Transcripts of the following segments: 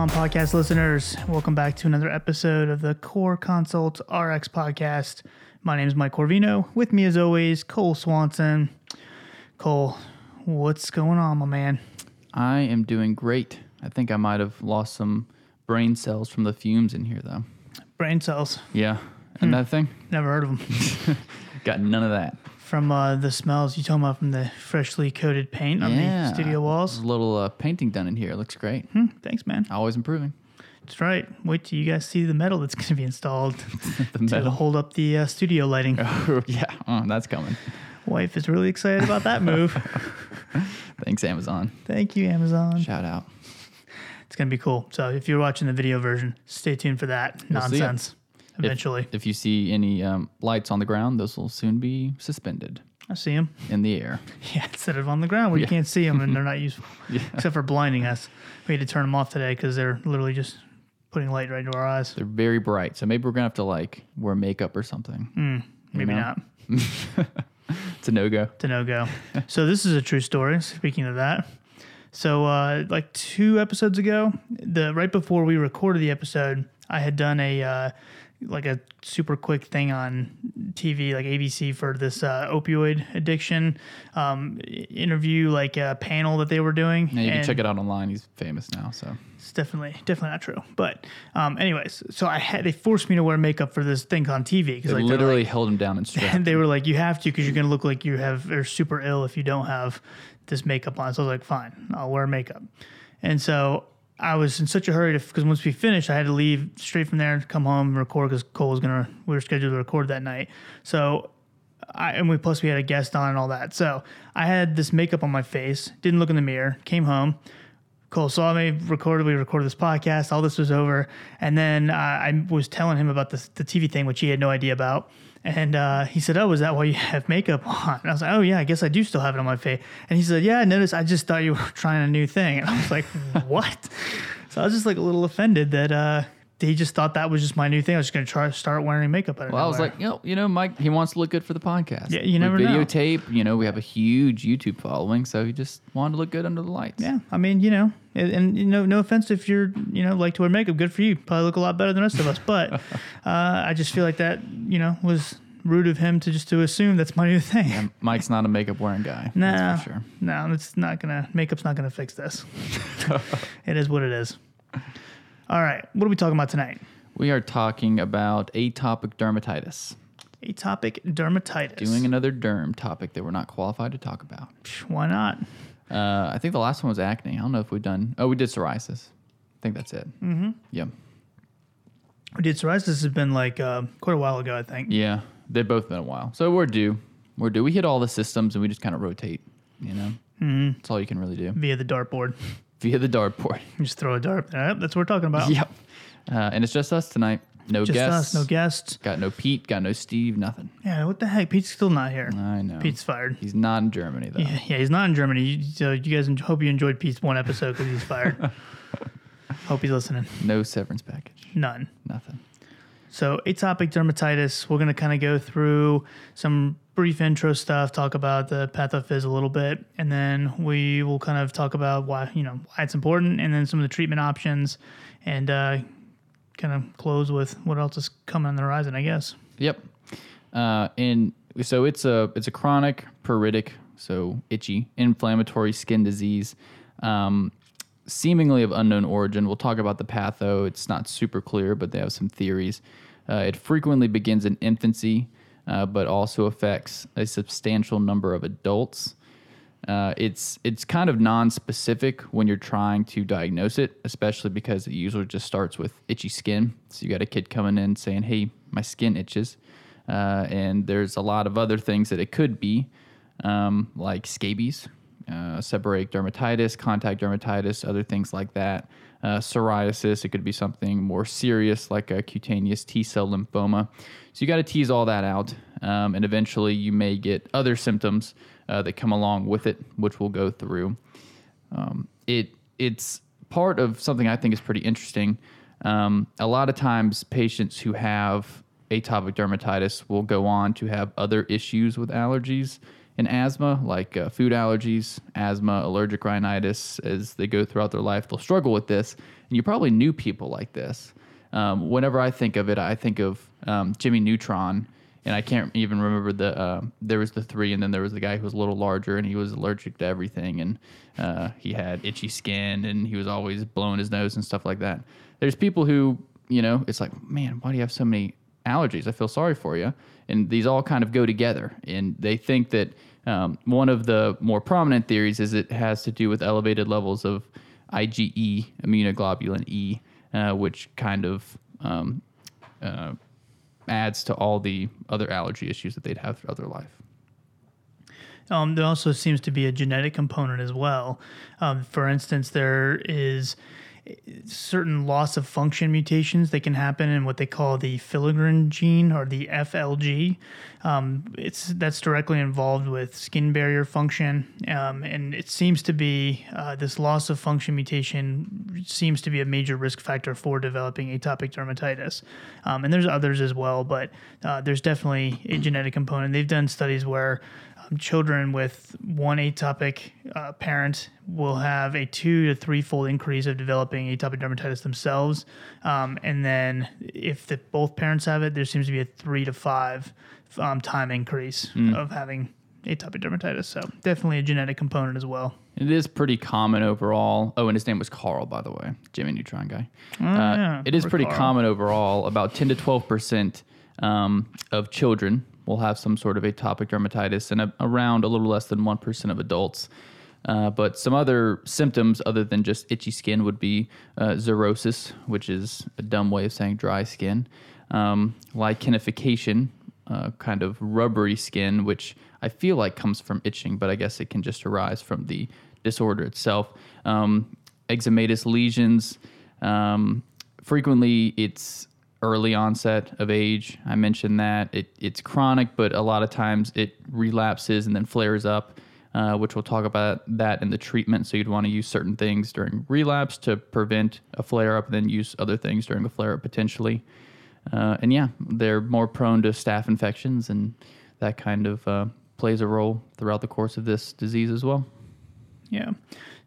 on, podcast listeners? Welcome back to another episode of the Core Consult RX podcast. My name is Mike Corvino. With me, as always, Cole Swanson. Cole, what's going on, my man? I am doing great. I think I might have lost some brain cells from the fumes in here, though. Brain cells. Yeah. And hmm. that thing? Never heard of them. Got none of that. From uh, the smells you talking about from the freshly coated paint on the studio There's walls. a little uh, painting done in here. It looks great. Hmm, thanks, man. Always improving. That's right. Wait till you guys see the metal that's going to be installed The to metal. hold up the uh, studio lighting. yeah, oh, that's coming. Wife is really excited about that move. Thanks, Amazon. Thank you, Amazon. Shout out. It's going to be cool. So if you're watching the video version, stay tuned for that We'll see nonsense. If- Eventually, If, you see any um, lights on the ground, those will soon be suspended I see them. in the air. Yeah, instead of on the ground where you Yeah. can't see them and they're not useful, Yeah. except for blinding us. We had to turn them off today because they're literally just putting light right into our eyes. They're very bright. So maybe we're going to have to like wear makeup or something. Maybe know? not. It's a no go. to no go. so this is a true story. Speaking of that, so uh, like two episodes ago, the right before we recorded the episode, I had done a uh, like a super quick thing on TV, like ABC for this uh, opioid addiction um, interview, like a panel that they were doing. Yeah, you can check it out online. He's famous now. So it's definitely definitely not true. But um, anyways, so I had they forced me to wear makeup for this thing on TV because they like literally like- held him down and strapped. and they were like, "You have to because you're gonna look like you have are super ill if you don't have this makeup on." So I was like, "Fine, I'll wear makeup." And so I was in such a hurry because once we finished, I had to leave straight from there, and come home, and record because Cole was gonna we were scheduled to record that night. So I and we plus we had a guest on and all that. So I had this makeup on my face, didn't look in the mirror, came home. Cole saw me, recorded, we recorded this podcast, all this was over. And then uh, I was telling him about the TV thing, which he had no idea about. And uh, he said, Oh, is that why you have makeup on? And I was like, Oh, yeah, I guess I do still have it on my face. And he said, Yeah, I noticed. I just thought you were trying a new thing. And I was like, What? so I was just like a little offended that uh, he just thought that was just my new thing. I was just going to try to start wearing makeup. Well, I was like, you know, you know, Mike, he wants to look good for the podcast. Yeah, you We never know. videotape. You know, we have a huge YouTube following, so he just wanted to look good under the lights. Yeah, I mean, you know, and, and you know, no offense if you're, you know, like to wear makeup, good for you. Probably look a lot better than the rest of us. But uh, I just feel like that, you know, was rude of him to just to assume that's my new thing. And Mike's not a makeup wearing guy. No, That's for sure. no, it's not gonna. Makeup's not gonna fix this. it is what it is. All right, what are we talking about tonight? We are talking about atopic dermatitis. Atopic dermatitis. Doing another derm topic that we're not qualified to talk about. Why not? Uh, I think the last one was acne. I don't know if we've done. Oh, we did psoriasis. I think that's it. Mm-hmm. Yeah. We did psoriasis. Has been like uh, quite a while ago, I think. Yeah. They've both been a while. So we're due. We're due. We hit all the systems and we just kind of rotate. You know, mm-hmm. that's all you can really do Via the dartboard, via the dartboard. you just throw a dart. Yep, that's what we're talking about. Yep. Uh, and it's just us tonight. No Just guests. us, no guests. Got no Pete. Got no Steve. Nothing. Yeah, what the heck? Pete's still not here. I know. Pete's fired. He's not in Germany though. Yeah, yeah, he's not in Germany. You- So you guys en- hope you enjoyed Pete's one episode because he's fired. hope he's listening. No severance package. None. Nothing. So atopic dermatitis. We're gonna kind of go through some brief intro stuff, talk about the pathophys a little bit, and then we will kind of talk about why you know why it's important, and then some of the treatment options, and uh, kind of close with what else is coming on the horizon. I guess. Yep. Uh, and so it's a it's a chronic pruritic, so itchy, inflammatory skin disease, um, seemingly of unknown origin. We'll talk about the patho. It's not super clear, but they have some theories. Uh, it frequently begins in infancy, uh, but also affects a substantial number of adults. Uh, it's it's kind of non-specific when you're trying to diagnose it, especially because it usually just starts with itchy skin. So you got a kid coming in saying, "Hey, my skin itches," uh, and there's a lot of other things that it could be, um, like scabies, uh, seborrheic dermatitis, contact dermatitis, other things like that. Uh, psoriasis, it could be something more serious like a cutaneous T cell lymphoma. So you got to tease all that out, um, and eventually you may get other symptoms uh, that come along with it, which we'll go through. Um, it it's part of something I think is pretty interesting. Um, a lot of times, patients who have atopic dermatitis will go on to have other issues with allergies in asthma, like uh, food allergies, asthma, allergic rhinitis, as they go throughout their life, they'll struggle with this. And you probably knew people like this. Um, whenever I think of it, I think of um, Jimmy Neutron, and I can't even remember the. Uh, there was the three, and then there was the guy who was a little larger, and he was allergic to everything, and uh, he had itchy skin, and he was always blowing his nose and stuff like that. There's people who, you know, it's like, man, why do you have so many allergies? I feel sorry for you, and these all kind of go together, and they think that. Um, one of the more prominent theories is it has to do with elevated levels of IgE, immunoglobulin E, uh, which kind of um, uh, adds to all the other allergy issues that they'd have throughout their life. Um, there also seems to be a genetic component as well. Um, for instance, there is certain loss of function mutations that can happen in what they call the filaggrin gene or the FLG. Um, it's that's directly involved with skin barrier function, um, and it seems to be uh, this loss of function mutation seems to be a major risk factor for developing atopic dermatitis. Um, and there's others as well, but uh, there's definitely a genetic component. They've done studies where children with one atopic uh, parent will have a two to threefold increase of developing atopic dermatitis themselves. Um, and then if the, both parents have it, there seems to be a three to five um, time increase mm. of having atopic dermatitis. So definitely a genetic component as well. It is pretty common overall. Oh, and his name was Carl, by the way, Jimmy Neutron guy. Oh, uh, yeah. It is pretty Carl. common overall. About 10 to 12 percent um, of children will have some sort of atopic dermatitis, and a, around a little less than 1% of adults. Uh, but some other symptoms other than just itchy skin would be uh, xerosis, which is a dumb way of saying dry skin, um, lichenification, uh, kind of rubbery skin, which I feel like comes from itching, but I guess it can just arise from the disorder itself. Um, eczematous lesions. Um, frequently, it's early onset of age. I mentioned that it, it's chronic, but a lot of times it relapses and then flares up, uh, which we'll talk about that in the treatment. So you'd want to use certain things during relapse to prevent a flare up, and then use other things during the flare up potentially. Uh, and yeah, they're more prone to staph infections, and that kind of uh, plays a role throughout the course of this disease as well. Yeah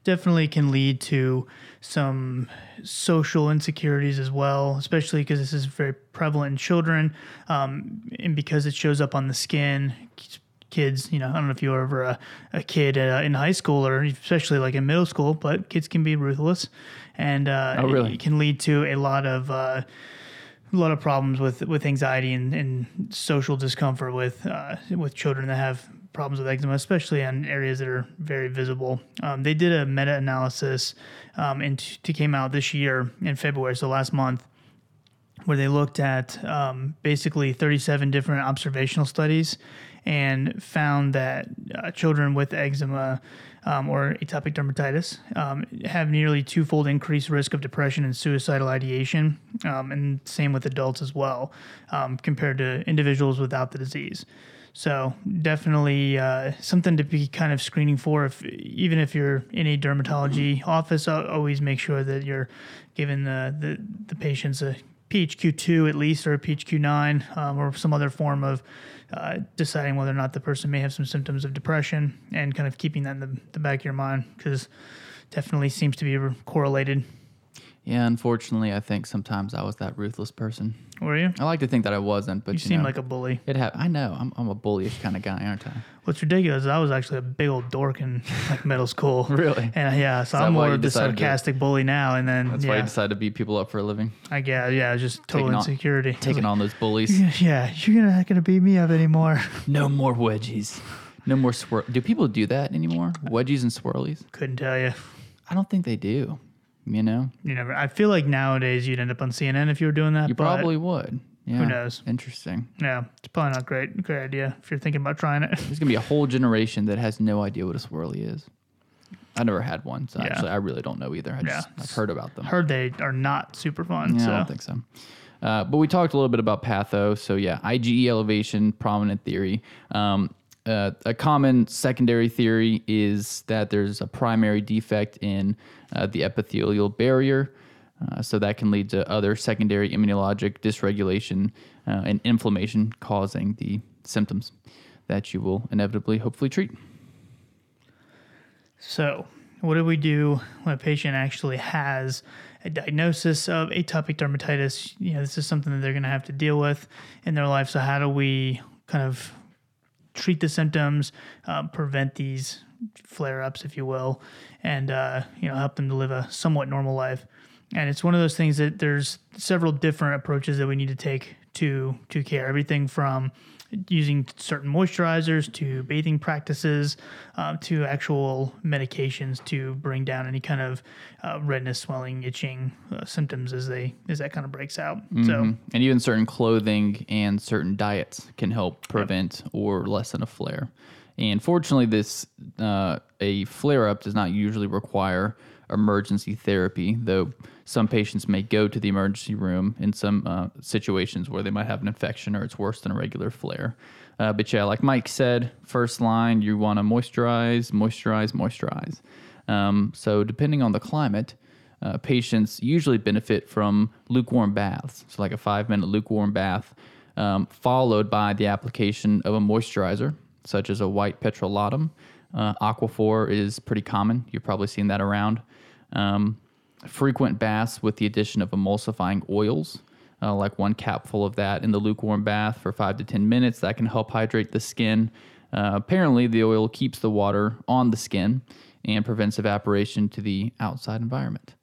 definitely can lead to some social insecurities as well, especially because this is very prevalent in children, um, and because it shows up on the skin. Kids, you know, I don't know if you were ever a, a kid uh, in high school or especially like in middle school, but kids can be ruthless, and uh, oh, really? it, it, can lead to a lot of uh, a lot of problems with with anxiety and, and social discomfort with uh, with children that have problems with eczema, especially in areas that are very visible. Um, they did a meta analysis um, and t- came out this year in February, so last month, where they looked at um, basically 37 different observational studies and found that uh, children with eczema um, or atopic dermatitis um, have nearly twofold increased risk of depression and suicidal ideation, um, and same with adults as well, um, compared to individuals without the disease. So definitely uh, something to be kind of screening for. If even if you're in a dermatology office, always make sure that you're giving the the, the patients a PHQ2 at least or a PHQ9 um, or some other form of uh, deciding whether or not the person may have some symptoms of depression and kind of keeping that in the, the back of your mind because definitely seems to be correlated. Yeah, unfortunately, I think sometimes I was that ruthless person. Were you? I like to think that I wasn't, but you, you seem know, like a bully. It ha- I know. I'm, I'm a bullyish kind of guy, aren't I? What's ridiculous is I was actually a big old dork in like middle school. really? And uh, yeah, so I'm more of the sarcastic to, bully now. And then that's yeah. why you decided to beat people up for a living. I guess yeah, just total taking insecurity. On, taking on those bullies. Yeah, you're not gonna beat me up anymore. no more wedgies. No more swirl. Do people do that anymore? Wedgies and swirlies? Couldn't tell you. I don't think they do. You know, you never. I feel like nowadays you'd end up on CNN if you were doing that. You probably would. Yeah. Who knows? Interesting. Yeah, it's probably not great. Great idea if you're thinking about trying it. There's gonna be a whole generation that has no idea what a swirly is. I never had one, so yeah. actually I really don't know either. I just yeah. I've heard about them. Heard they are not super fun. Yeah, so. I don't think so. Uh, but we talked a little bit about patho. So yeah, IgE elevation, prominent theory. Um, uh, a common secondary theory is that there's a primary defect in uh, the epithelial barrier. Uh, so that can lead to other secondary immunologic dysregulation uh, and inflammation causing the symptoms. that you will inevitably, hopefully, treat. So, what do we do when a patient actually has a diagnosis of atopic dermatitis? You know, this is something that they're going to have to deal with in their life. So, how do we kind of treat the symptoms, um, prevent these flare ups, if you will, and uh, you know help them to live a somewhat normal life? And it's one of those things that there's several different approaches that we need to take to to care. Everything from using certain moisturizers to bathing practices uh, to actual medications to bring down any kind of uh, redness, swelling, itching uh, symptoms as they as that kind of breaks out. Mm-hmm. So and even certain clothing and certain diets can help prevent yep. or lessen a flare. And fortunately, this uh, a flare up does not usually require emergency therapy, though some patients may go to the emergency room in some uh, situations where they might have an infection or it's worse than a regular flare. Uh, but yeah, like Mike said, first line, you want to moisturize, moisturize, moisturize. Um, so depending on the climate, uh, patients usually benefit from lukewarm baths. So like a five minute lukewarm bath, um, followed by the application of a moisturizer, such as a white petrolatum. Uh, Aquaphor is pretty common. You've probably seen that around. Um, frequent baths with the addition of emulsifying oils, uh, like one capful of that in the lukewarm bath for five to 10 minutes. That can help hydrate the skin. Uh, apparently, the oil keeps the water on the skin and prevents evaporation to the outside environment.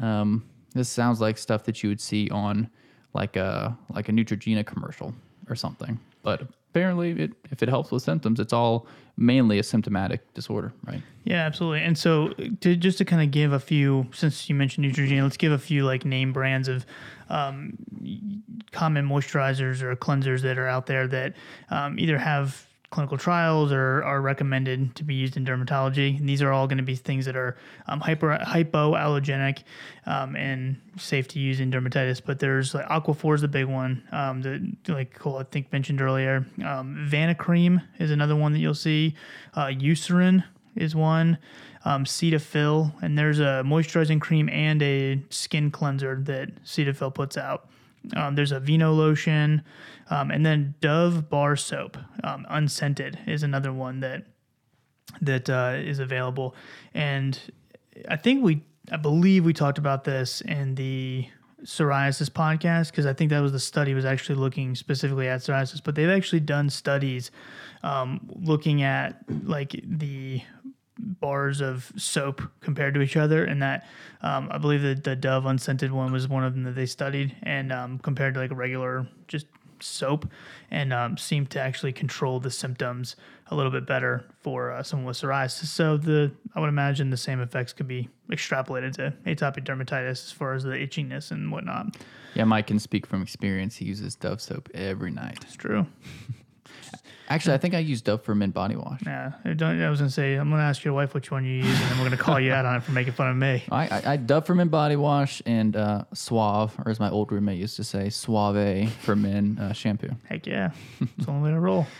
Um, this sounds like stuff that you would see on like a like a Neutrogena commercial or something. But apparently, it, if it helps with symptoms, it's all mainly a symptomatic disorder, right? Yeah, absolutely. And so, to, just to kind of give a few, since you mentioned Neutrogena, let's give a few like name brands of um, common moisturizers or cleansers that are out there that um, either have clinical trials or are recommended to be used in dermatology. And these are all going to be things that are um, hyper, hypoallergenic um, and safe to use in dermatitis. But there's like Aquaphor is the big one um, that like Cole I think mentioned earlier. Um, Vanicream is another one that you'll see. Uh, Eucerin is one. Um, Cetaphil, and there's a moisturizing cream and a skin cleanser that Cetaphil puts out. Um, there's Aveeno lotion, um, and then Dove bar soap, um, unscented, is another one that that uh, is available. And I think we, I believe we talked about this in the psoriasis podcast because I think that was the study was actually looking specifically at psoriasis, but they've actually done studies um, looking at like the bars of soap compared to each other, and that um, I believe that the Dove unscented one was one of them that they studied, and um, compared to like a regular just soap, and um, seemed to actually control the symptoms a little bit better for uh, someone with psoriasis. So the I would imagine the same effects could be extrapolated to atopic dermatitis as far as the itchiness and whatnot. Yeah, Mike can speak from experience. He uses Dove soap every night. It's true. Actually, I think I use Dove for men body wash. Yeah, I, don't, I was gonna say I'm gonna ask your wife which one you use, and then we're gonna call you out on it for making fun of me. I, I, I Dove for men body wash and uh, Suave, or as my old roommate used to say, Suave for men uh, shampoo. Heck yeah, it's the only way to roll.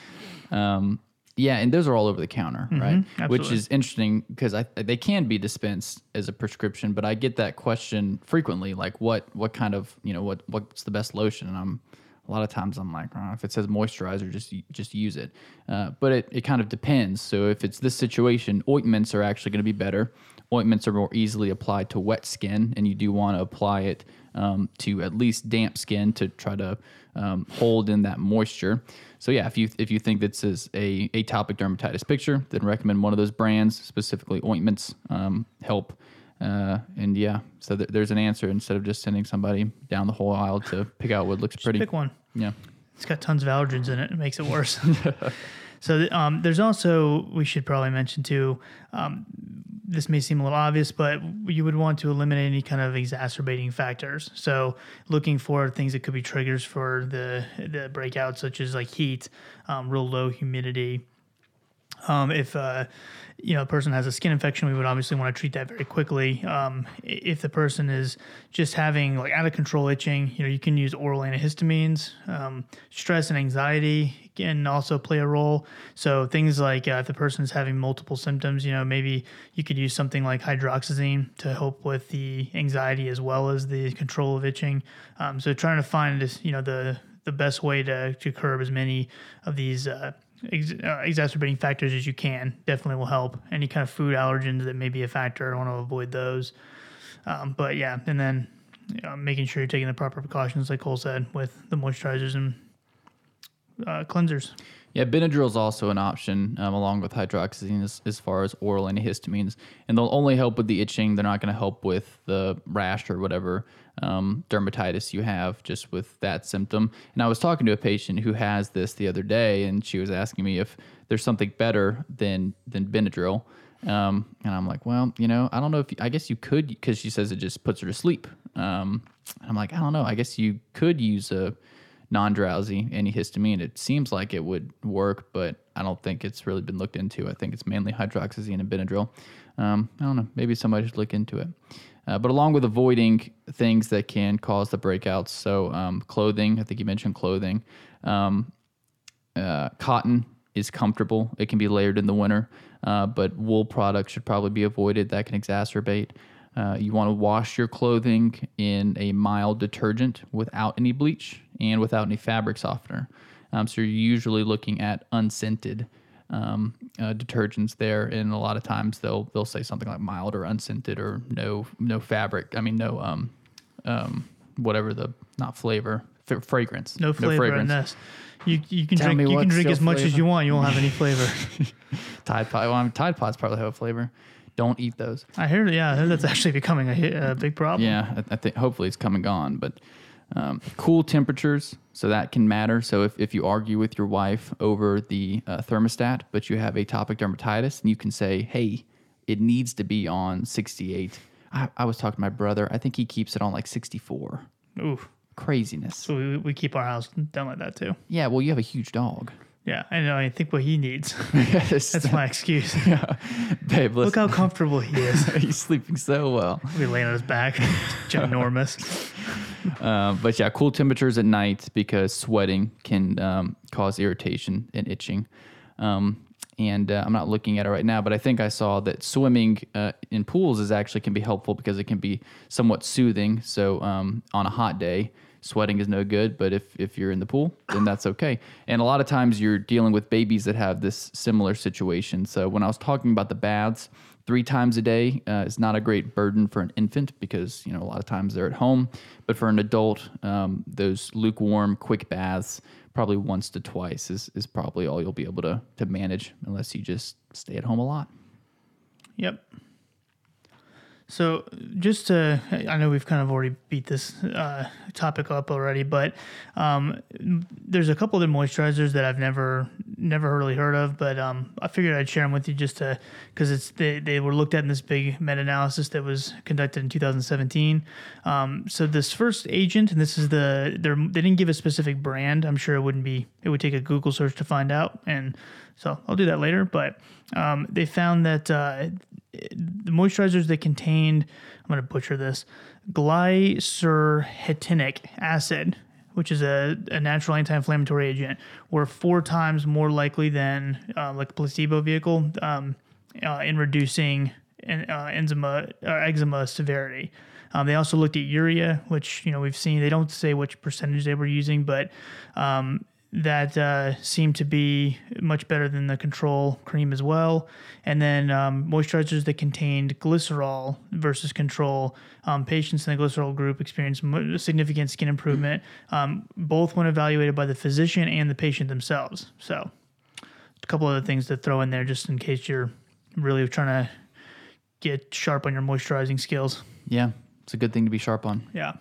Um, yeah, and those are all over the counter, mm-hmm, right? Absolutely. Which is interesting because I they can be dispensed as a prescription, but I get that question frequently, like what what kind of you know what what's the best lotion? And I'm a lot of times I'm like, oh, if it says moisturizer, just just use it. Uh, but it, it kind of depends. So if it's this situation, ointments are actually going to be better. Ointments are more easily applied to wet skin, and you do want to apply it um, to at least damp skin to try to um, hold in that moisture. So yeah, if you if you think this is a atopic dermatitis picture, then recommend one of those brands, specifically ointments, um, help uh, and yeah, so th- there's an answer instead of just sending somebody down the whole aisle to pick out what looks just pretty. Pick one. Yeah. It's got tons of allergens in it. It makes it worse. so um, there's also we should probably mention too. Um, this may seem a little obvious, but you would want to eliminate any kind of exacerbating factors. So looking for things that could be triggers for the the breakout, such as like heat, um, real low humidity. Um, if uh, you know, a person has a skin infection, we would obviously want to treat that very quickly. Um, if the person is just having like out of control itching, you know, you can use oral antihistamines. Um, stress and anxiety can also play a role. So things like uh, if the person is having multiple symptoms, you know, maybe you could use something like hydroxyzine to help with the anxiety as well as the control of itching. Um, so trying to find you know, the the best way to, to curb as many of these uh, ex- uh, exacerbating factors as you can definitely will help. Any kind of food allergens that may be a factor, I want to avoid those. Um, but yeah, and then you know, making sure you're taking the proper precautions, like Cole said, with the moisturizers and uh, cleansers. Yeah, Benadryl is also an option um, along with hydroxyzine as, as far as oral antihistamines, and they'll only help with the itching. They're not going to help with the rash or whatever um, dermatitis you have just with that symptom. And I was talking to a patient who has this the other day, and she was asking me if there's something better than than Benadryl. Um, and I'm like, well, you know, I don't know if I guess you could because she says it just puts her to sleep. Um, I'm like, I don't know. I guess you could use a non-drowsy antihistamine. It seems like it would work, but I don't think it's really been looked into. I think it's mainly hydroxyzine and Benadryl. Um, I don't know. Maybe somebody should look into it. Uh, but along with avoiding things that can cause the breakouts, so um, clothing. I think you mentioned clothing. Um, uh, cotton is comfortable. It can be layered in the winter, uh, but wool products should probably be avoided. That can exacerbate. Uh, you want to wash your clothing in a mild detergent without any bleach and without any fabric softener. Um, so you're usually looking at unscented um, uh, detergents there, and a lot of times they'll they'll say something like mild or unscented or no no fabric. I mean no um, um whatever the not flavor f- fragrance No flavor in this. You you can Tell drink you can drink still as much as you want. You won't have any flavor. Tide Pod. Well, I mean, Tide Pods probably have a flavor. Don't eat those. I hear yeah, I heard that's actually becoming a, a big problem. Yeah, I, I think hopefully it's come and gone, but um, cool temperatures, so that can matter. So if, if you argue with your wife over the uh, thermostat, but you have atopic dermatitis, and you can say, hey, it needs to be on 68. I, I was talking to my brother. I think he keeps it on like 64. Oof. Craziness. So we, we keep our house down like that too. Yeah, well, you have a huge dog. Yeah, I know. I think what he needs. Yes. That's my excuse. Babe, Look how comfortable he is. he's sleeping so well. We laying on his back, ginormous. Uh, but yeah, cool temperatures at night because sweating can um, cause irritation and itching. Um, and uh, I'm not looking at it right now, but I think I saw that swimming uh, in pools is actually can be helpful because it can be somewhat soothing. So um, on a hot day, sweating is no good, but if if you're in the pool, then that's okay. And a lot of times you're dealing with babies that have this similar situation. So when I was talking about the baths, three times a day uh, is not a great burden for an infant because you know a lot of times they're at home but for an adult um, those lukewarm quick baths probably once to twice is, is probably all you'll be able to, to manage unless you just stay at home a lot Yep. So just to, I know we've kind of already beat this uh, topic up already, but um, there's a couple of moisturizers that I've never never really heard of, but um, I figured I'd share them with you just to because it's they, they were looked at in this big meta analysis that was conducted in 2017. Um, so this first agent, and this is the they didn't give a specific brand. I'm sure it wouldn't be it would take a Google search to find out, and so I'll do that later. But um, they found that uh, the moisturizers that contained, I'm going to butcher this, glycyrrhetinic acid, which is a, a natural anti-inflammatory agent, were four times more likely than uh, like a placebo vehicle um, uh, in reducing en- uh, eczema, uh, eczema severity. Um, they also looked at urea, which you know we've seen. They don't say which percentage they were using, but um, that uh, seemed to be much better than the control cream as well. And then um, moisturizers that contained glycerol versus control. Um, patients in the glycerol group experienced significant skin improvement, um, both when evaluated by the physician and the patient themselves. So, a couple other things to throw in there just in case you're really trying to get sharp on your moisturizing skills. yeah it's a good thing to be sharp on Yeah.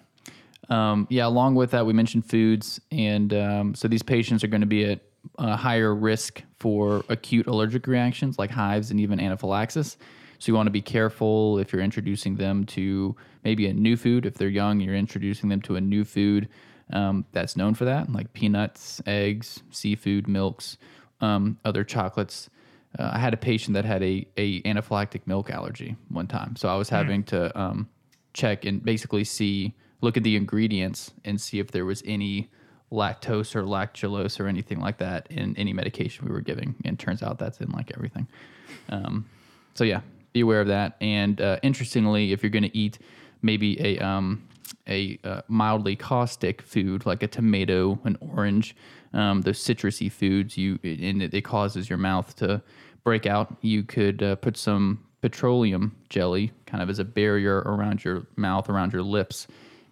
Um, yeah, along with that, we mentioned foods, and um, so these patients are going to be at a higher risk for acute allergic reactions like hives and even anaphylaxis. So you want to be careful if you're introducing them to maybe a new food. If they're young, you're introducing them to a new food um, that's known for that, like peanuts, eggs, seafood, milks, um, other chocolates. Uh, I had a patient that had a, a anaphylactic milk allergy one time, so I was having to um, check and basically see look at the ingredients and see if there was any lactose or lactulose or anything like that in any medication we were giving. And turns out that's in like everything. Um, so yeah, be aware of that. And uh, interestingly, if you're going to eat maybe a um, a uh, mildly caustic food like a tomato, an orange, um, those citrusy foods, you and it, causes your mouth to break out. You could uh, put some petroleum jelly kind of as a barrier around your mouth, around your lips,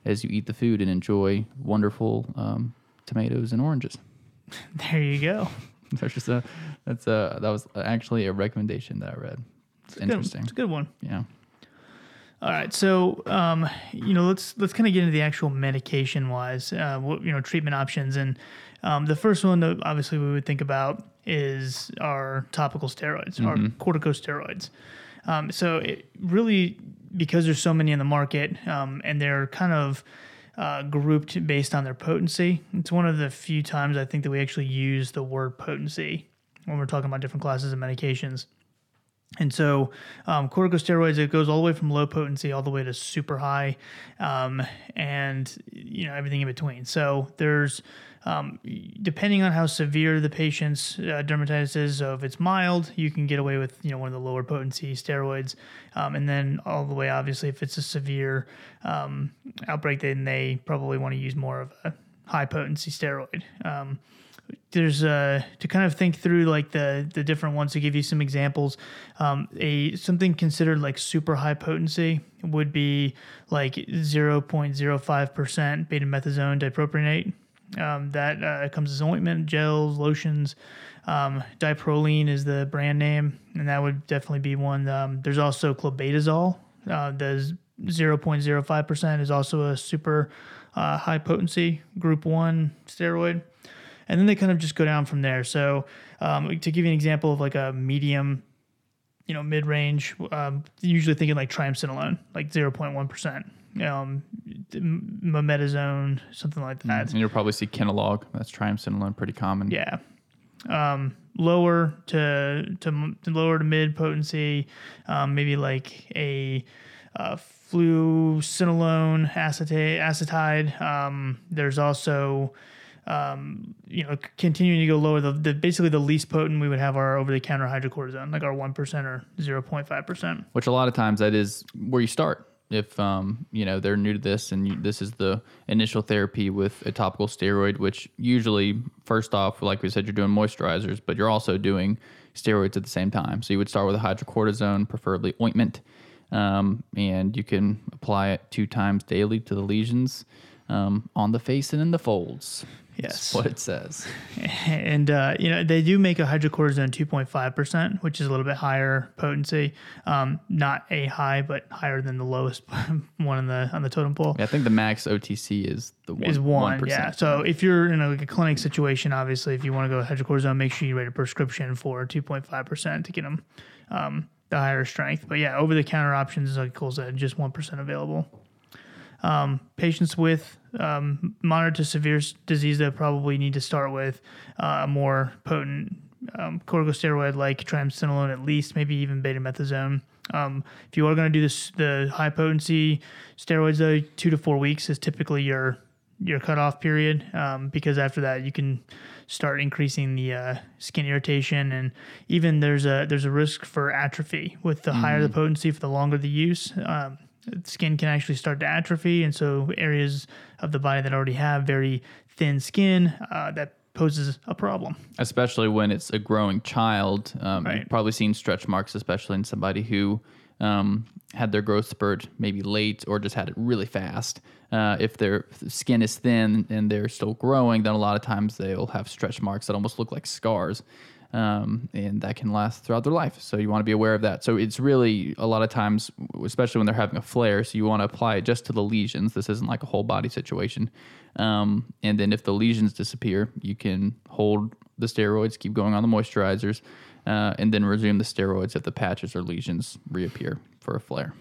as you eat the food and enjoy wonderful um, tomatoes and oranges. There you go. That's just a that's a that was actually a recommendation that I read. It's Good- interesting. It's a good one. Yeah. All right, so um, you know, let's let's kind of get into the actual medication wise, uh, what, you know, treatment options, and um, the first one that obviously we would think about is our topical steroids, our corticosteroids. Um, so it really, because there's so many in the market, um, and they're kind of uh, grouped based on their potency. It's one of the few times I think that we actually use the word potency when we're talking about different classes of medications. And so, um, corticosteroids, it goes all the way from low potency all the way to super high, um, and you know everything in between. So there's, um, depending on how severe the patient's uh, dermatitis is. So if it's mild, you can get away with you know one of the lower potency steroids, um, and then all the way obviously if it's a severe um, outbreak, then they probably want to use more of a high potency steroid. There's uh to kind of think through like the the different ones to give you some examples um a something considered like super high potency would be like 0.05% betamethasone dipropionate. Um, that uh, comes as ointment gels lotions um, Diprolene is the brand name and that would definitely be one. Um, there's also clobetasol uh, the 0.05% is also a super uh, high potency group 1 steroid and then they kind of just go down from there. So, um, to give you an example of like a medium, you know, mid range, um, usually thinking like triamcinolone, like zero point one percent, um, mometasone, something like that. And you'll probably see Kenalog. That's triamcinolone, pretty common. Yeah. Um, lower to, to to lower to mid potency, um, maybe like a uh, fluocinolone acetate acetide. Um, there's also um, you know, continuing to go lower, the, the basically the least potent we would have our over the counter hydrocortisone, like our 1% or 0.5%. Which a lot of times that is where you start. If um, you know they're new to this, and you, this is the initial therapy with a topical steroid, which usually first off, like we said, you're doing moisturizers, but you're also doing steroids at the same time. So you would start with a hydrocortisone, preferably ointment, um, and you can apply it two times daily to the lesions um, on the face and in the folds. Yes. That's what it says. And, uh, you know, they do make a hydrocortisone 2.5%, which is a little bit higher potency. Um, not a high, but higher than the lowest one on the, on the totem pole. Yeah, I think the max OTC is the one. is one. 1%. Yeah. So if you're in a, like a clinic situation, obviously, if you want to go with hydrocortisone, make sure you write a prescription for 2.5% to get them um, the higher strength. But yeah, over the counter options, like Cole said, just 1% available. Um, patients with um, moderate to severe disease that probably need to start with uh, a more potent um, corticosteroid like triamcinolone, at least, maybe even betamethasone. Um, if you are going to do this, the high potency steroids, though, two to four weeks is typically your your cutoff period. Um, because after that you can start increasing the uh, skin irritation and even there's a there's a risk for atrophy with the higher the potency for the longer the use. Um, skin can actually start to atrophy and so areas of the body that already have very thin skin uh, that poses a problem especially when it's a growing child. Um, Right. You've probably seen stretch marks, especially in somebody who um, had their growth spurt maybe late or just had it really fast. Uh, if their skin is thin and they're still growing, then a lot of times they'll have stretch marks that almost look like scars. Um, and that can last throughout their life. So you want to be aware of that. So it's really a lot of times, especially when they're having a flare, so you want to apply it just to the lesions. This isn't like a whole body situation. Um, and then if the lesions disappear, you can hold the steroids, keep going on the moisturizers, uh, and then resume the steroids if the patches or lesions reappear for a flare.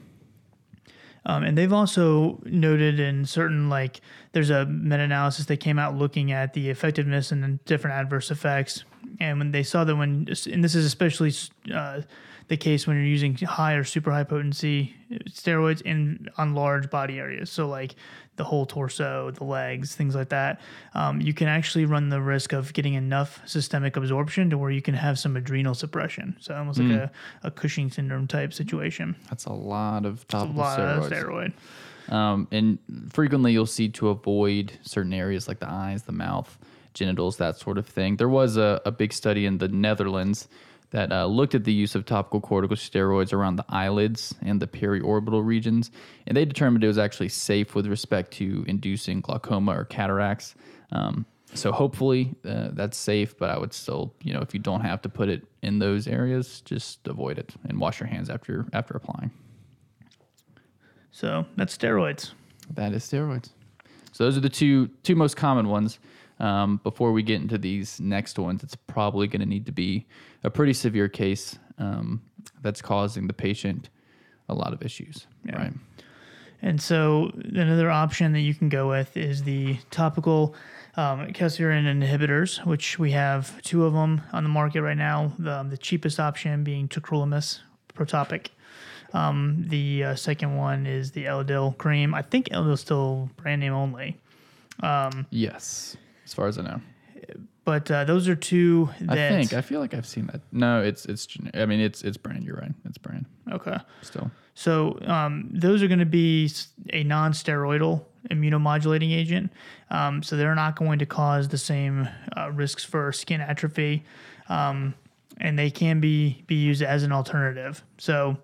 Um, and they've also noted in certain, like, there's a meta analysis that came out looking at the effectiveness and different adverse effects. And when they saw that when, and this is especially uh, the case when you're using high or super high potency steroids in on large body areas. So, like the whole torso, the legs, things like that. Um, you can actually run the risk of getting enough systemic absorption to where you can have some adrenal suppression. So, almost like a, a Cushing syndrome type situation That's a lot of a topical lot steroids. of steroid. Um, and frequently you'll see to avoid certain areas like the eyes, the mouth, genitals, that sort of thing. There was a, a big study in the Netherlands that uh, looked at the use of topical corticosteroids around the eyelids and the periorbital regions, and they determined it was actually safe with respect to inducing glaucoma or cataracts. Um, so hopefully uh, that's safe, but I would still, you know, if you don't have to put it in those areas, just avoid it and wash your hands after after applying. So that's steroids. That is steroids. So those are the two two most common ones. Um, before we get into these next ones, it's probably going to need to be a pretty severe case um, that's causing the patient a lot of issues, Yeah. right? And so another option that you can go with is the topical um, calcineurin inhibitors, which we have two of them on the market right now. The, the cheapest option being tacrolimus protopic. Um, the uh, second one is the Elidel cream. I think Elidel's still brand name only. Yes, as far as I know. But uh, those are two that I think I feel like I've seen that. No, it's it's. gen- I mean, it's it's brand. You're right. It's brand okay. still. So um, those are going to be s- a non-steroidal immunomodulating agent. Um, so they're not going to cause the same uh, risks for skin atrophy, um, and they can be be used as an alternative. So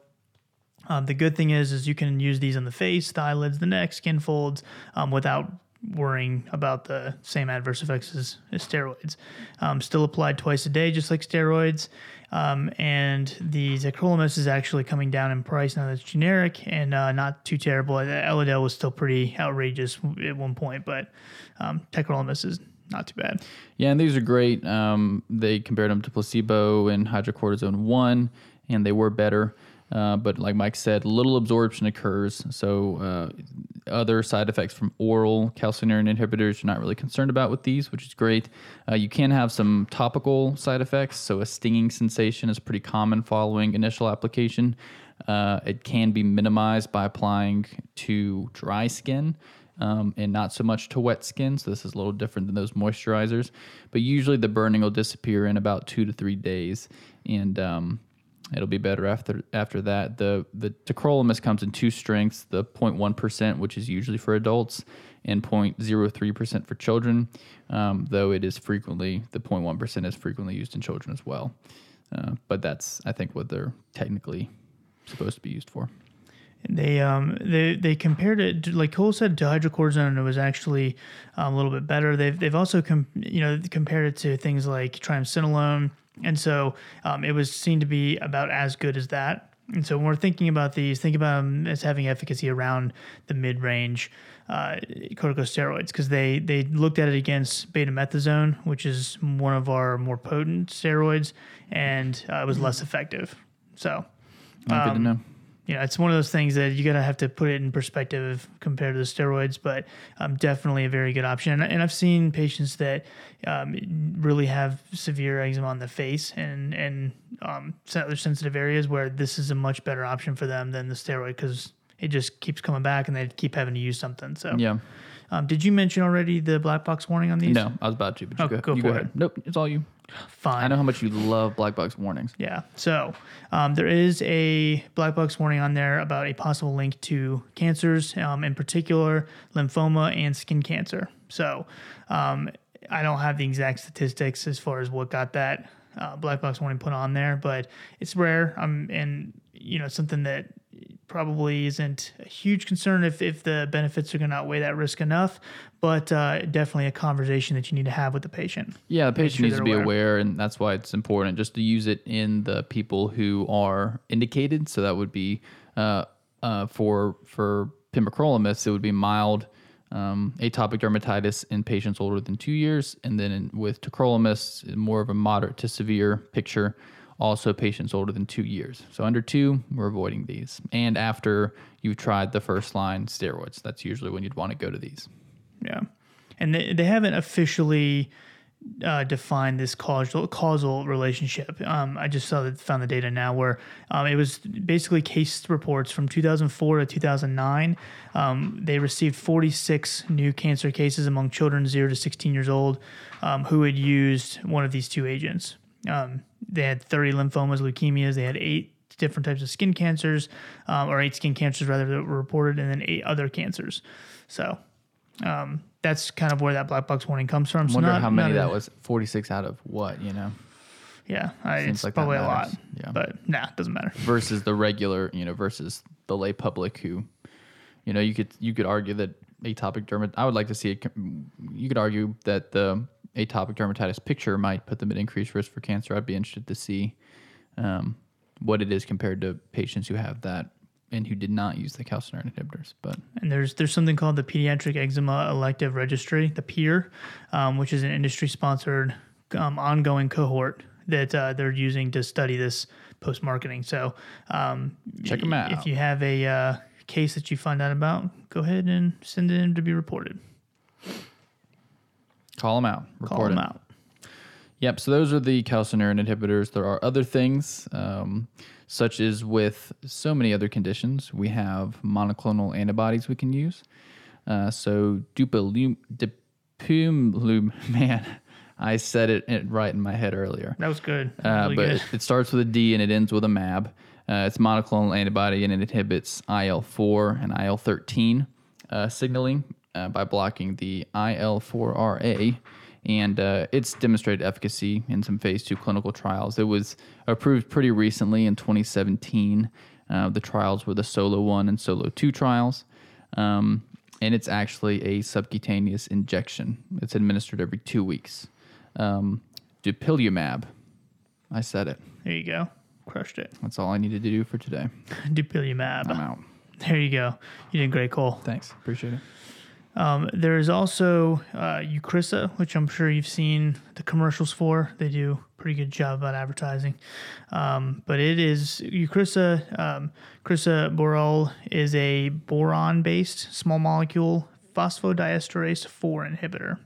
um, the good thing is, is you can use these on the face, the eyelids, the neck, skin folds, um, without worrying about the same adverse effects as, as steroids. Um, still applied twice a day, just like steroids. Um, and the tacrolimus is actually coming down in price now. That's generic and uh, not too terrible. Uh, Elidel was still pretty outrageous at one point, but um, tacrolimus is not too bad. Yeah, and these are great. Um, they compared them to placebo and hydrocortisone one, and they were better. Uh, but like Mike said, little absorption occurs. So uh, other side effects from oral calcineurin inhibitors, you're not really concerned about with these, which is great. Uh, you can have some topical side effects. So a stinging sensation is pretty common following initial application. Uh, it can be minimized by applying to dry skin um, and not so much to wet skin. So this is a little different than those moisturizers. But usually the burning will disappear in about two to three days, and um, it'll be better after after that. The the tacrolimus comes in two strengths: the 0.1 percent, which is usually for adults, and 0.03 percent for children. Um, though it is frequently the 0.1 percent is frequently used in children as well. Uh, but that's I think what they're technically supposed to be used for. They um they they compared it to, like Cole said to hydrocortisone and it was actually um, a little bit better. They've they've also com- you know compared it to things like triamcinolone and so um, it was seen to be about as good as that. And so when we're thinking about these, think about them as having efficacy around the mid range uh, corticosteroids because they they looked at it against betamethasone, which is one of our more potent steroids, and uh, it was less effective. So good to know. You know, it's one of those things that you gotta have to put it in perspective compared to the steroids, but um, definitely a very good option. And, and I've seen patients that um, really have severe eczema on the face and and um, other sensitive areas where this is a much better option for them than the steroid because it just keeps coming back and they keep having to use something. So, Yeah. um, did you mention already the black box warning on these? No, I was about to, but you Oh, go, go you go it. ahead. Nope, it's all you. Fine. I know how much you love black box warnings. Yeah. So um, there is a black box warning on there about a possible link to cancers, um, in particular lymphoma and skin cancer. So um, I don't have the exact statistics as far as what got that uh, black box warning put on there, but it's rare. Um, and you know something that probably isn't a huge concern if, if the benefits are going to outweigh that risk enough, but uh, definitely a conversation that you need to have with the patient. Yeah, the patient sure needs to be aware. aware. and that's why it's important just to use it in the people who are indicated. So that would be uh, uh, for for pimecrolimus, it would be mild um, atopic dermatitis in patients older than two years, and then in, with tacrolimus, more of a moderate to severe picture. Also, patients older than two years. So under two, we're avoiding these. And after you've tried the first line steroids, that's usually when you'd want to go to these. Yeah, and they, they haven't officially uh, defined this causal causal relationship. Um, I just saw that found the data now where um, it was basically case reports from 2004 to 2009. Um, they received 46 new cancer cases among children 0 to 16 years old um, who had used one of these two agents. Um, they had 30 lymphomas, leukemias. They had eight different types of skin cancers, um, or eight skin cancers rather that were reported, and then eight other cancers. So um, that's kind of where that black box warning comes from. I So wonder not- how many that was. 46 out of what, you know, Yeah, I, Seems it's like probably a lot. Yeah. But nah, it doesn't matter. versus the regular, you know, versus the lay public who, you know, you could you could argue that atopic dermat. I would like to see it. You could argue that the atopic dermatitis picture might put them at increased risk for cancer. I'd be interested to see um, what it is compared to patients who have that and who did not use the calcineurin inhibitors. But And there's there's something called the Pediatric Eczema Elective Registry, the PEER, um, which is an industry sponsored um, ongoing cohort that uh, they're using to study this post marketing. So um, them out. If you have a uh, case that you find out about, go ahead and send it in to be reported. Call them out. Call Report them it. out. Yep. So those are the calcineurin inhibitors. There are other things, um, such as with so many other conditions, we have monoclonal antibodies we can use. Uh, so dupilum, dupilum, man, I said it, it right in my head earlier. That was good. That was Uh, really but good. it starts with a D and it ends with a MAB. Uh, it's monoclonal antibody and it inhibits IL 4 and IL 13 uh, signaling uh, by blocking the IL 4RA. And uh, it's demonstrated efficacy in some phase two clinical trials. It was approved pretty recently in 2017. Uh, the trials were the Solo 1 and Solo 2 trials. Um, and it's actually a subcutaneous injection. It's administered every two weeks. Um, dupilumab. I said it. There you go. Crushed it. That's all I needed to do for today. Dupilumab. I'm out. There you go. You did great, Cole. Thanks. Appreciate it. Um, there is also uh, Eucrisa, which I'm sure you've seen the commercials for. They do a pretty good job about advertising. Um, but it is Eucrisa, um, crisaborole is a boron-based small molecule phosphodiesterase 4 inhibitor.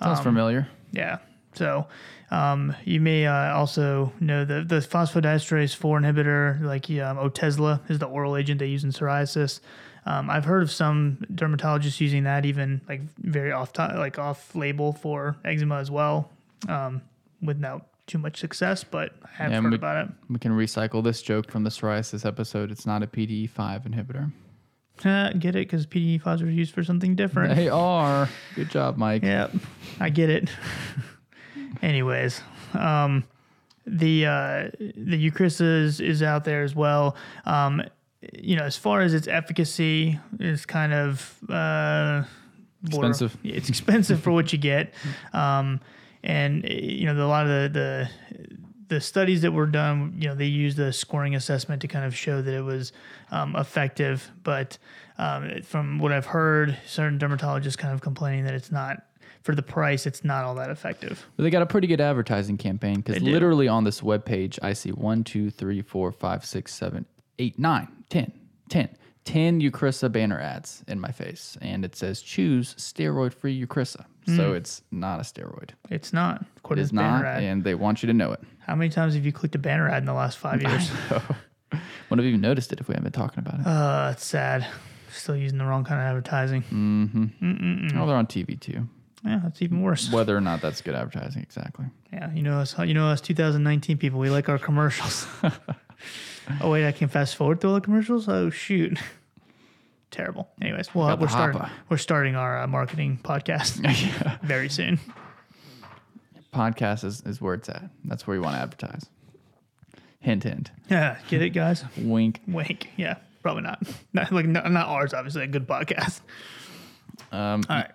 Sounds familiar. Yeah. So um, you may uh, also know the the phosphodiesterase four inhibitor, like um, Otezla, is the oral agent they use in psoriasis. Um, I've heard of some dermatologists using that even like very off ti like off label for eczema as well, um, without too much success. But I have Yeah, heard we- about it. We can recycle this joke from the psoriasis episode. It's not a PDE5 inhibitor. Uh, get it? Because PDE5s are used for something different. They are. Good job, Mike. Yep, I get it. Anyways, um, the uh, the Eucrisa is, is out there as well. Um, you know, as far as its efficacy, is kind of uh, border- Expensive. It's expensive for what you get, um, and you know, the, a lot of the, the the studies that were done, you know, they used a scoring assessment to kind of show that it was um, effective. But um, from what I've heard, certain dermatologists kind of complaining that it's not for the price, it's not all that effective. But they got a pretty good advertising campaign because literally on this webpage, I see one, two, three, four, five, six, seven, eight, nine, ten, ten, ten Eucrisa banner ads in my face. And it says choose steroid free Eucrisa. So it's not a steroid. It's not. It is not. ad. And they want you to know it. How many times have you clicked a banner ad in the last five years? Wouldn't have even noticed it if we haven't been talking about it. uh, it's sad. Still using the wrong kind of advertising. Mm-hmm. oh, they're on TV too. Yeah, that's even worse. Whether or not that's good advertising, exactly. Yeah, you know us. You know us, 2019 people. We like our commercials. Oh wait, I can fast forward through all the commercials. Oh shoot, terrible. Anyways, well, Got the we're starting. hopper. We're starting our uh, marketing podcast very soon. Podcast is, is where it's at. That's where you want to advertise. Hint, hint. Yeah, get it, guys? Wink. Wink. Yeah, probably not. Not like not, not ours. Obviously, a good podcast. Um, All right.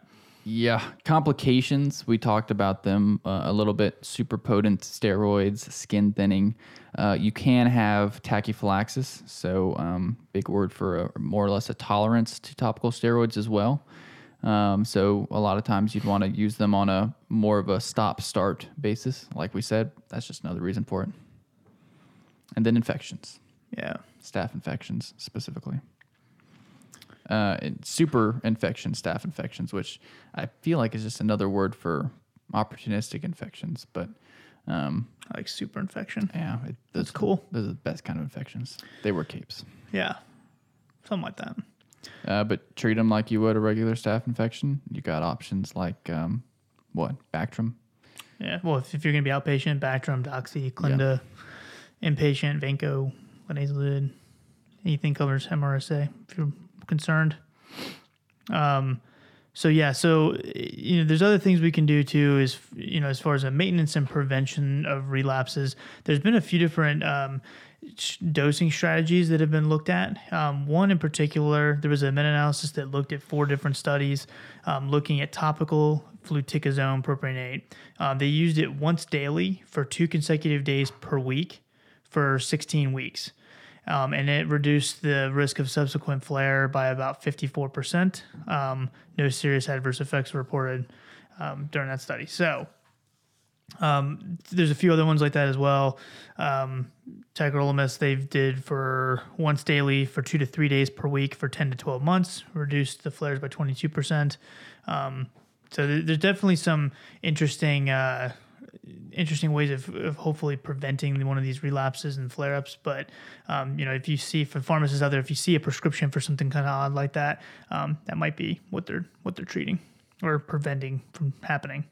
Yeah, complications. We talked about them uh, a little bit. Super potent steroids, skin thinning. Uh, you can have tachyphylaxis, so um, big word for a, more or less a tolerance to topical steroids as well. Um, so a lot of times you'd want to use them on a more of a stop-start basis, like we said. That's just another reason for it. And then infections Yeah. staph infections specifically. Uh, super infection, staph infections, which I feel like is just another word for opportunistic infections. But um, I like super infection. yeah, it, That's cool. Those are the best kind of infections. They were capes. Yeah. Something like that. Uh, but treat them like you would a regular staph infection. You got options like um, what Bactrim. Yeah. Well, if, if you're going to be outpatient, Bactrim, Doxy, Clinda, inpatient, Vanco, lincolnazolid. Anything covers MRSA if you're concerned. Um, so yeah, so you know, there's other things we can do too. Is you know, as far as a maintenance and prevention of relapses, there's been a few different um, dosing strategies that have been looked at. Um, one in particular, there was a meta-analysis that looked at four different studies um, looking at topical fluticasone propionate. Um, they used it once daily for two consecutive days per week for 16 weeks um, and it reduced the risk of subsequent flare by about 54%. Um, no serious adverse effects were reported um, during that study. So um, there's a few other ones like that as well. Um, tacrolimus they did for once daily for two to three days per week for 10 to 12 months, reduced the flares by 22%. Um, so th- there's definitely some interesting uh, interesting ways of, of hopefully preventing one of these relapses and flare ups. But, um, you know, if you see for pharmacists out there, if you see a prescription for something kind of odd like that, um, that might be what they're, what they're treating or preventing from happening.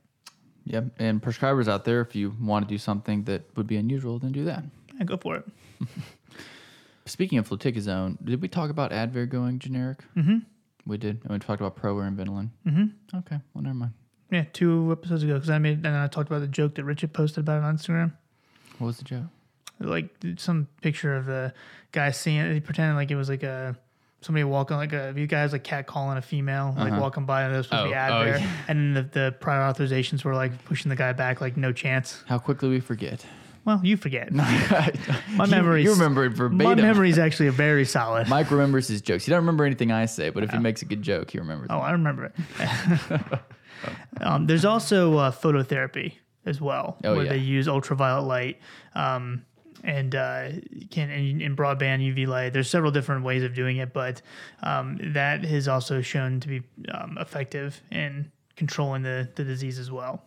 Yep. And prescribers out there, if you want to do something that would be unusual, then do that. Yeah, go for it. Speaking of fluticasone, did we talk about Advair going generic? Mm-hmm. We did. And we talked about ProAir and Ventolin. Mm-hmm. Okay. Well, never mind. Yeah, two episodes ago because I made and I talked about the joke that Richard posted about it on Instagram. What was the joke? Like some picture of the guy seeing, it, he pretended like it was like a somebody walking like a you guys like cat calling a female like uh-huh. walking by and there's supposed to be Oh, ad oh, there, yeah. and the, the prior authorizations were like pushing the guy back like no chance. How quickly we forget. Well, you forget. My memory's- You remember it verbatim. My memory is actually very solid. Mike remembers his jokes. He don't remember anything I say, but if he oh. makes a good joke, he remembers. Oh, it. I remember it. um, there's also uh, phototherapy as well, Oh, where yeah. they use ultraviolet light um, and uh, can in, broadband UV light. There's several different ways of doing it, but um, that has also shown to be um, effective in controlling the, the disease as well.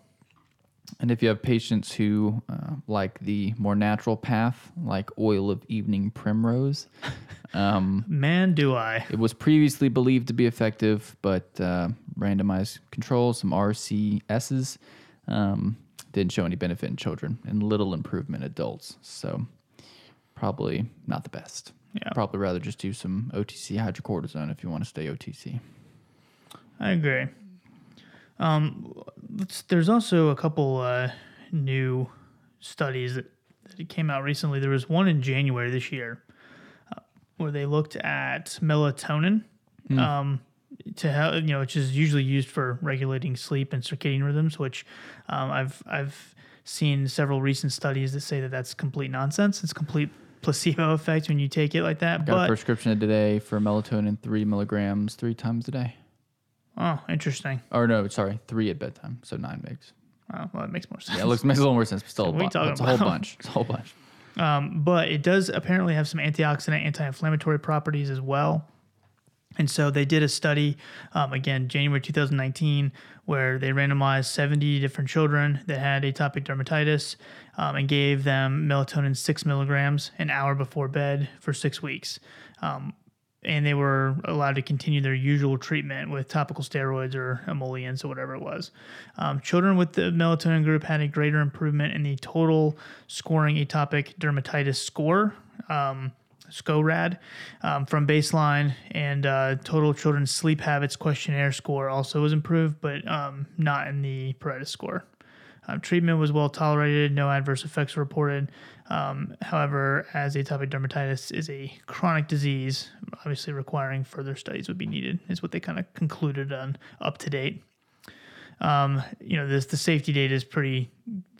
And if you have patients who uh, like the more natural path, like oil of evening primrose, um, Man, do I! it was previously believed to be effective, but uh, randomized controls, some RCSs, um, didn't show any benefit in children and little improvement in adults. So probably not the best. Yeah. Probably rather just do some OTC hydrocortisone if you want to stay OTC. I agree. Um, let's, there's also a couple uh, new studies that, that came out recently. There was one in January this year uh, where they looked at melatonin, um, to help, you know, which is usually used for regulating sleep and circadian rhythms. Which um, I've I've seen several recent studies that say that that's complete nonsense. It's complete placebo effect when you take it like that. Got a but prescription today for melatonin, three milligrams, three times a day. oh, interesting. Or no, sorry, three at bedtime, so nine mgs. Oh, well, that makes more sense. Yeah, it looks makes a little more sense, but still, a what bu- it's a whole bunch. It's a whole bunch. Um, but it does apparently have some antioxidant, anti-inflammatory properties as well. And so they did a study, um, again, January 2019, where they randomized 70 different children that had atopic dermatitis um, and gave them melatonin six milligrams an hour before bed for six weeks. Um, and they were allowed to continue their usual treatment with topical steroids or emollients or whatever it was. Um, children with the melatonin group had a greater improvement in the total scoring atopic dermatitis score. Um, SCORAD um, from baseline and uh, total children's sleep habits questionnaire score also was improved, but um, not in the Paredes score. Um, treatment was well tolerated, no adverse effects reported. Um, however, as atopic dermatitis is a chronic disease, obviously requiring further studies would be needed, is what they kind of concluded on up to date. Um, you know, this the safety data is pretty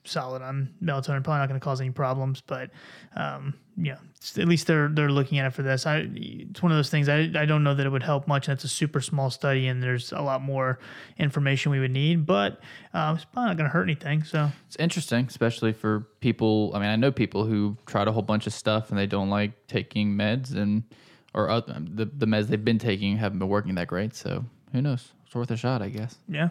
solid on melatonin. Probably not going to cause any problems, but um, yeah, at least they're they're looking at it for this. I it's one of those things. I I don't know that it would help much. And it's a super small study, and there's a lot more information we would need, but um, it's probably not going to hurt anything. So It's interesting, especially for people. I mean, I know people who tried a whole bunch of stuff and they don't like taking meds, and or uh, the the meds they've been taking haven't been working that great. So who knows? It's worth a shot, I guess. yeah,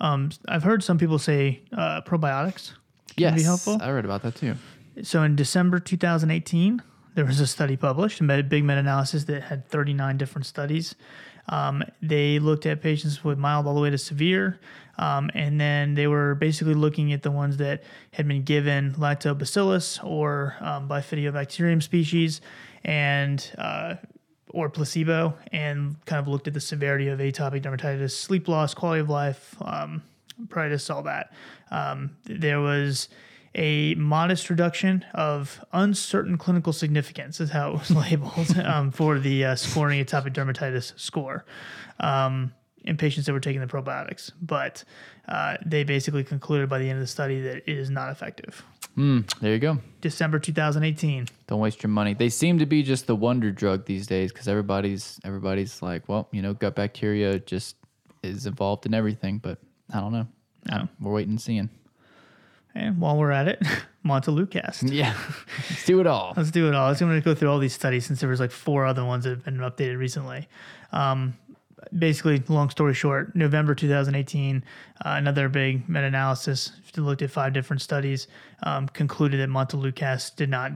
um, I've heard some people say uh, probiotics can be helpful. I read about that too. So in December 2018, there was a study published, a big meta-analysis that had 39 different studies Um, they looked at patients with mild all the way to severe. Um, and then they were basically looking at the ones that had been given lactobacillus or um, bifidobacterium species and uh, or placebo and kind of looked at the severity of atopic dermatitis, sleep loss, quality of life, um, pruritus, all that. Um, there was a modest reduction of uncertain clinical significance, is how it was labeled um, for the uh, scoring atopic dermatitis score um, in patients that were taking the probiotics. But uh, they basically concluded by the end of the study that it is not effective. Mm, there you go. December 2018. Don't waste your money. They seem to be just the wonder drug these days because everybody's everybody's like, well, you know, gut bacteria just is involved in everything. But I don't know. No. We're waiting and seeing. And while we're at it, Montelukast. Yeah, let's do it all. Let's do it all. Let's going to go through all these studies since there was like four other ones that have been updated recently. Um, basically, long story short, November 2018, uh, another big meta-analysis looked at five different studies, um, concluded that Montelukast did not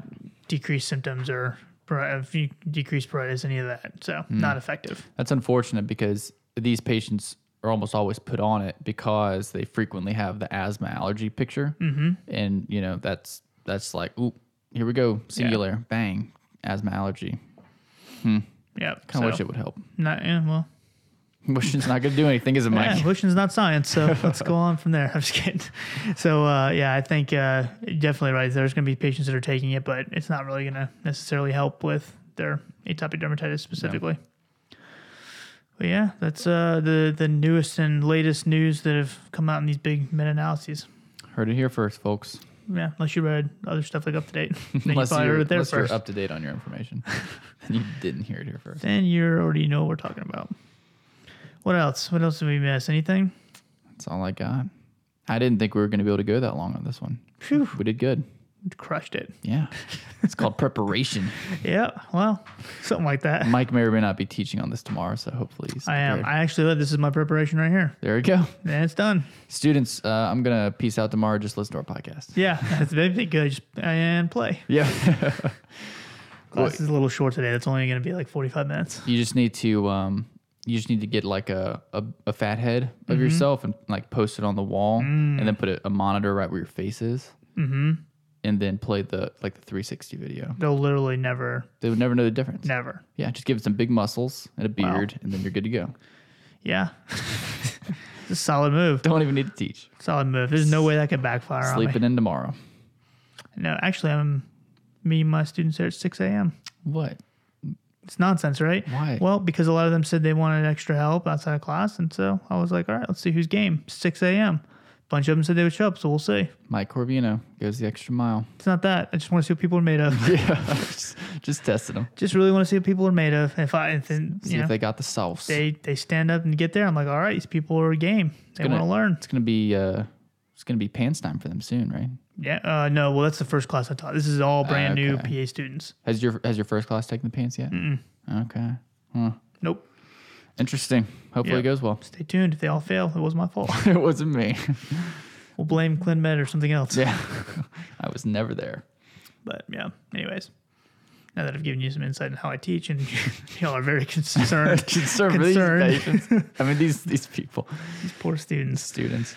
decrease symptoms or uh, decrease pruritus, any of that. So not effective. That's unfortunate because these patients are almost always put on it because they frequently have the asthma allergy picture, mm-hmm. and you know that's that's like, ooh, here we go, Singulair, bang, asthma allergy. Hmm. Yeah. Kind of wish it would help. Not, yeah, well, Wishing's not going to do anything, is it, Mike? Yeah, wishing's not science, so let's go on from there. I'm just kidding. So uh, yeah, I think uh, definitely right. There's going to be patients that are taking it, but it's not really going to necessarily help with their atopic dermatitis specifically. But yeah, that's uh, the the newest and latest news that have come out in these big meta-analyses. Heard it here first, folks. Yeah, unless you read other stuff like up to date, you Unless, you're, it there unless you're up to date on your information, and you didn't hear it here first. Then you already know what we're talking about. What else? What else did we miss? Anything? That's all I got. I didn't think we were going to be able to go that long on this one. Phew, We did good. Crushed it. Yeah, it's called preparation. Yeah, well, something like that. Mike may or may not be teaching on this tomorrow, so hopefully he's I am. prepared. I actually, this is my preparation right here. there we go. And it's done. Students, uh, I'm gonna peace out tomorrow. Just listen to our podcast. Yeah, it's very good. Just and play. Yeah. Class is a little short today. That's only going to be like 45 minutes. you just need to um, you just need to get like a, a, a fat head Mm-hmm. of yourself and like post it on the wall, and then put a, a monitor right where your face is, mm-hmm. And then play the like the 360 video. They'll literally never, They would never know the difference. never. Yeah, just give it some big muscles and a beard, and then you're good to go. Yeah. it's a solid move. Don't even need to teach. Solid move. There's no way that could backfire on Sleeping in tomorrow. me. No, actually, I'm meeting my students there at 6 a.m. What? It's nonsense, right? Why? Well, because a lot of them said they wanted extra help outside of class. And so I was like, all right, let's see who's game. 6 a.m. Bunch of them said they would show up. So we'll see. Mike Corvino goes the extra mile. It's not that. I just want to see what people are made of. Yeah, just, just testing them. just really want to see what people are made of. If I, if, you See know, if they got the sauce. they they stand up and get there. I'm like, all right, these people are a game. They gonna- want to learn. it's gonna be uh, it's gonna be PANCE time for them soon, right? Yeah. Uh, no. Well, that's the first class I taught. This is all brand new Okay. PA students. Has your has your first class taken the PANCE yet? Mm-mm. Okay. Huh. Nope. Interesting. Hopefully Yeah. it goes well. Stay tuned. If they all fail, it was my fault. it wasn't me. we'll blame ClinMed or something else. yeah, I was never there. But yeah. Anyways, now that I've given you some insight on how I teach, and y'all are very concerned, Concerned for these Concerned. patients. I mean these these people, these poor students. students.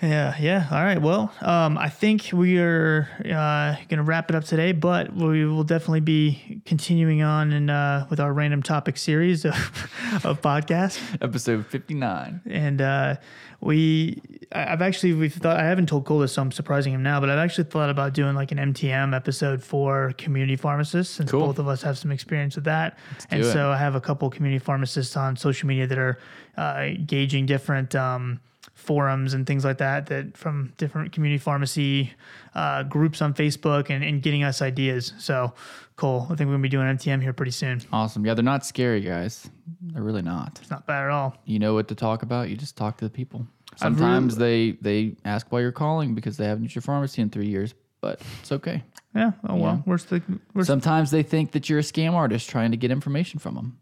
Yeah, yeah. All right. Well, um, I think we are uh, going to wrap it up today, but we will definitely be continuing on and uh, with our random topic series of, of podcasts. Episode fifty nine. And uh, we, I've actually, we've thought, I haven't told Cole this, so I'm surprising him now, but I've actually thought about doing like an MTM episode for community pharmacists, since Cool. both of us have some experience with that. and do it. so I have a couple community pharmacists on social media that are uh, gauging different um, forums and things like that, that from different community pharmacy uh, groups on Facebook and, and getting us ideas. So, Cole, I think we're gonna be doing MTM here pretty soon. Awesome. Yeah, they're not scary, guys. They're really not. It's not bad at all. You know what to talk about. You just talk to the people. I've really- Sometimes they they ask why you're calling because they haven't used your pharmacy in three years, but it's okay. Yeah. Oh well. Yeah. Where's the? Where's Sometimes they think that you're a scam artist trying to get information from them.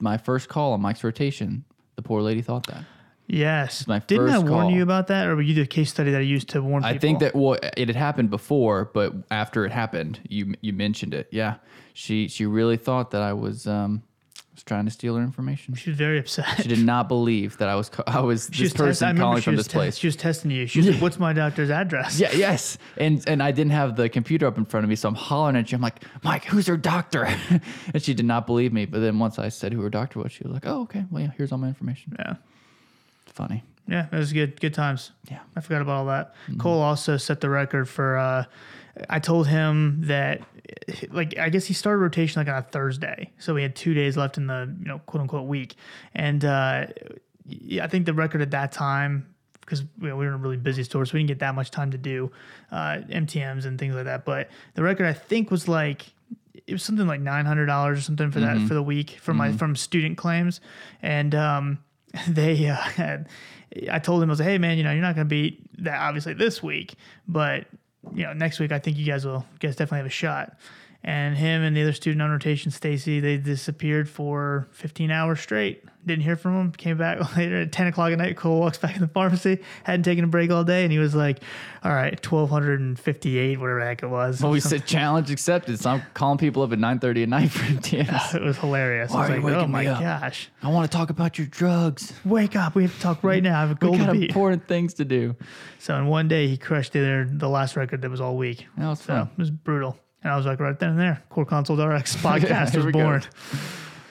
My first call on Mike's rotation, the poor lady thought that. Yes. my Didn't I warn call. you about that, or were you the case study that I used to warn people? I think that well, it had happened before, but after it happened, you you mentioned it. Yeah, she she really thought that I was um was trying to steal her information. She was very upset. She did not believe that I was I was She this was test- person remember calling from this te- place. She was testing you. She was like, "What's my doctor's address?" Yeah, yes. And and I didn't have the computer up in front of me, so I'm hollering at you. I'm like, Mike, who's her doctor? and she did not believe me. But then once I said who her doctor was, she was like, Oh, okay. Well, yeah, here's all my information. yeah, Funny. yeah. It was good. Good times. Yeah. I forgot about all that. Cole also set the record for. Uh, I told him that, like, I guess he started rotation like on a Thursday, so we had two days left in the you know quote unquote week, and uh, yeah, I think the record at that time. Because you know, we were in a really busy store, so we didn't get that much time to do uh, MTM's and things like that. But the record, I think, was like it was something like nine hundred dollars or something for that for the week from my from student claims, and um, they uh, had. I told him I was like, hey man, you know you're not going to beat that obviously this week, but you know next week I think you guys will you guys definitely have a shot. And him and the other student on rotation, Stacy, they disappeared for 15 hours straight. Didn't hear from him. Came back later at 10 o'clock at night. Cole walks back in the pharmacy. Hadn't taken a break all day, and he was like, "All right, 1258, whatever the heck it was." Well, we said challenge accepted. So I'm calling people up at 9:30 at night for MTMs. it was hilarious. Why I was are you like, "Oh waking my me up?" gosh, I want to talk about your drugs. wake up! We have to talk right now. I have a goal We to got beat." important things to do. So in one day, he crushed the the last record that was all week. That was So fun. it was brutal. And I was like, right then and there, CorConsult RX podcast here was born.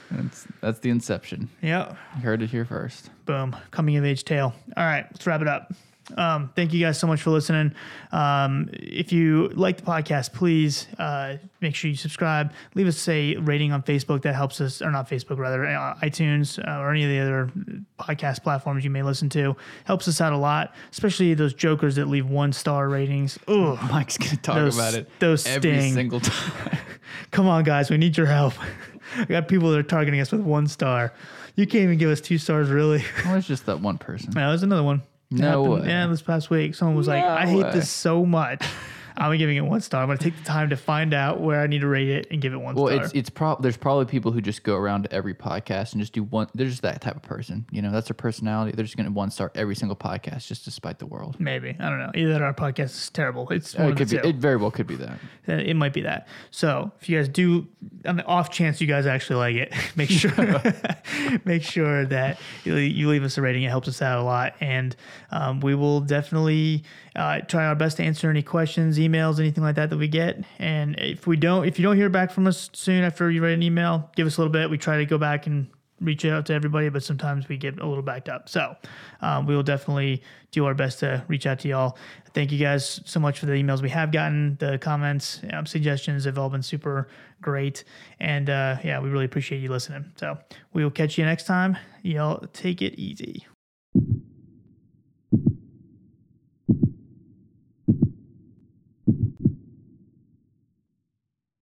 That's that's the inception. Yep. You heard it here first. Boom. Coming of age tale. All right, let's wrap it up. Um, thank you guys so much for listening. Um, if you like the podcast, please uh, make sure you subscribe. Leave us a rating on Facebook. That helps us, or not Facebook, rather, uh, iTunes uh, or any of the other podcast platforms you may listen to. Helps us out a lot, especially those jokers that leave one star ratings. Oh, Mike's gonna talk Those- about it those every sting. single time. Come on, guys, we need your help. I got people that are targeting us with one star. You can't even give us two stars, really. well, it's just that one person. No, there's another one. No happened- way. Yeah, this past week, someone was like, "I hate way. this so much. I'm giving it one star. I'm gonna take the time to find out where I need to rate it and give it one Well, star." it's it's prob there's probably people who just go around to every podcast and just do one. They're just that type of person. You know, that's their personality. They're just gonna one star every single podcast just to spite the world. Maybe I don't know. Either our podcast is terrible. It's one it could be. two. It very well could be that. Uh, it might be that. So if you guys do, on the off chance you guys actually like it, make sure make sure that you you leave us a rating. It helps us out a lot, and um, we will definitely uh, try our best to answer any questions, emails, anything like that that we get. And if we don't, if you don't hear back from us soon after you write an email, give us a little bit. We try to go back and reach out to everybody, but sometimes we get a little backed up. So um, we will definitely do our best to reach out to y'all. Thank you guys so much for the emails we have gotten. The comments, um, suggestions have all been super great. And uh, yeah, we really appreciate you listening. So we will catch you next time. Y'all take it easy.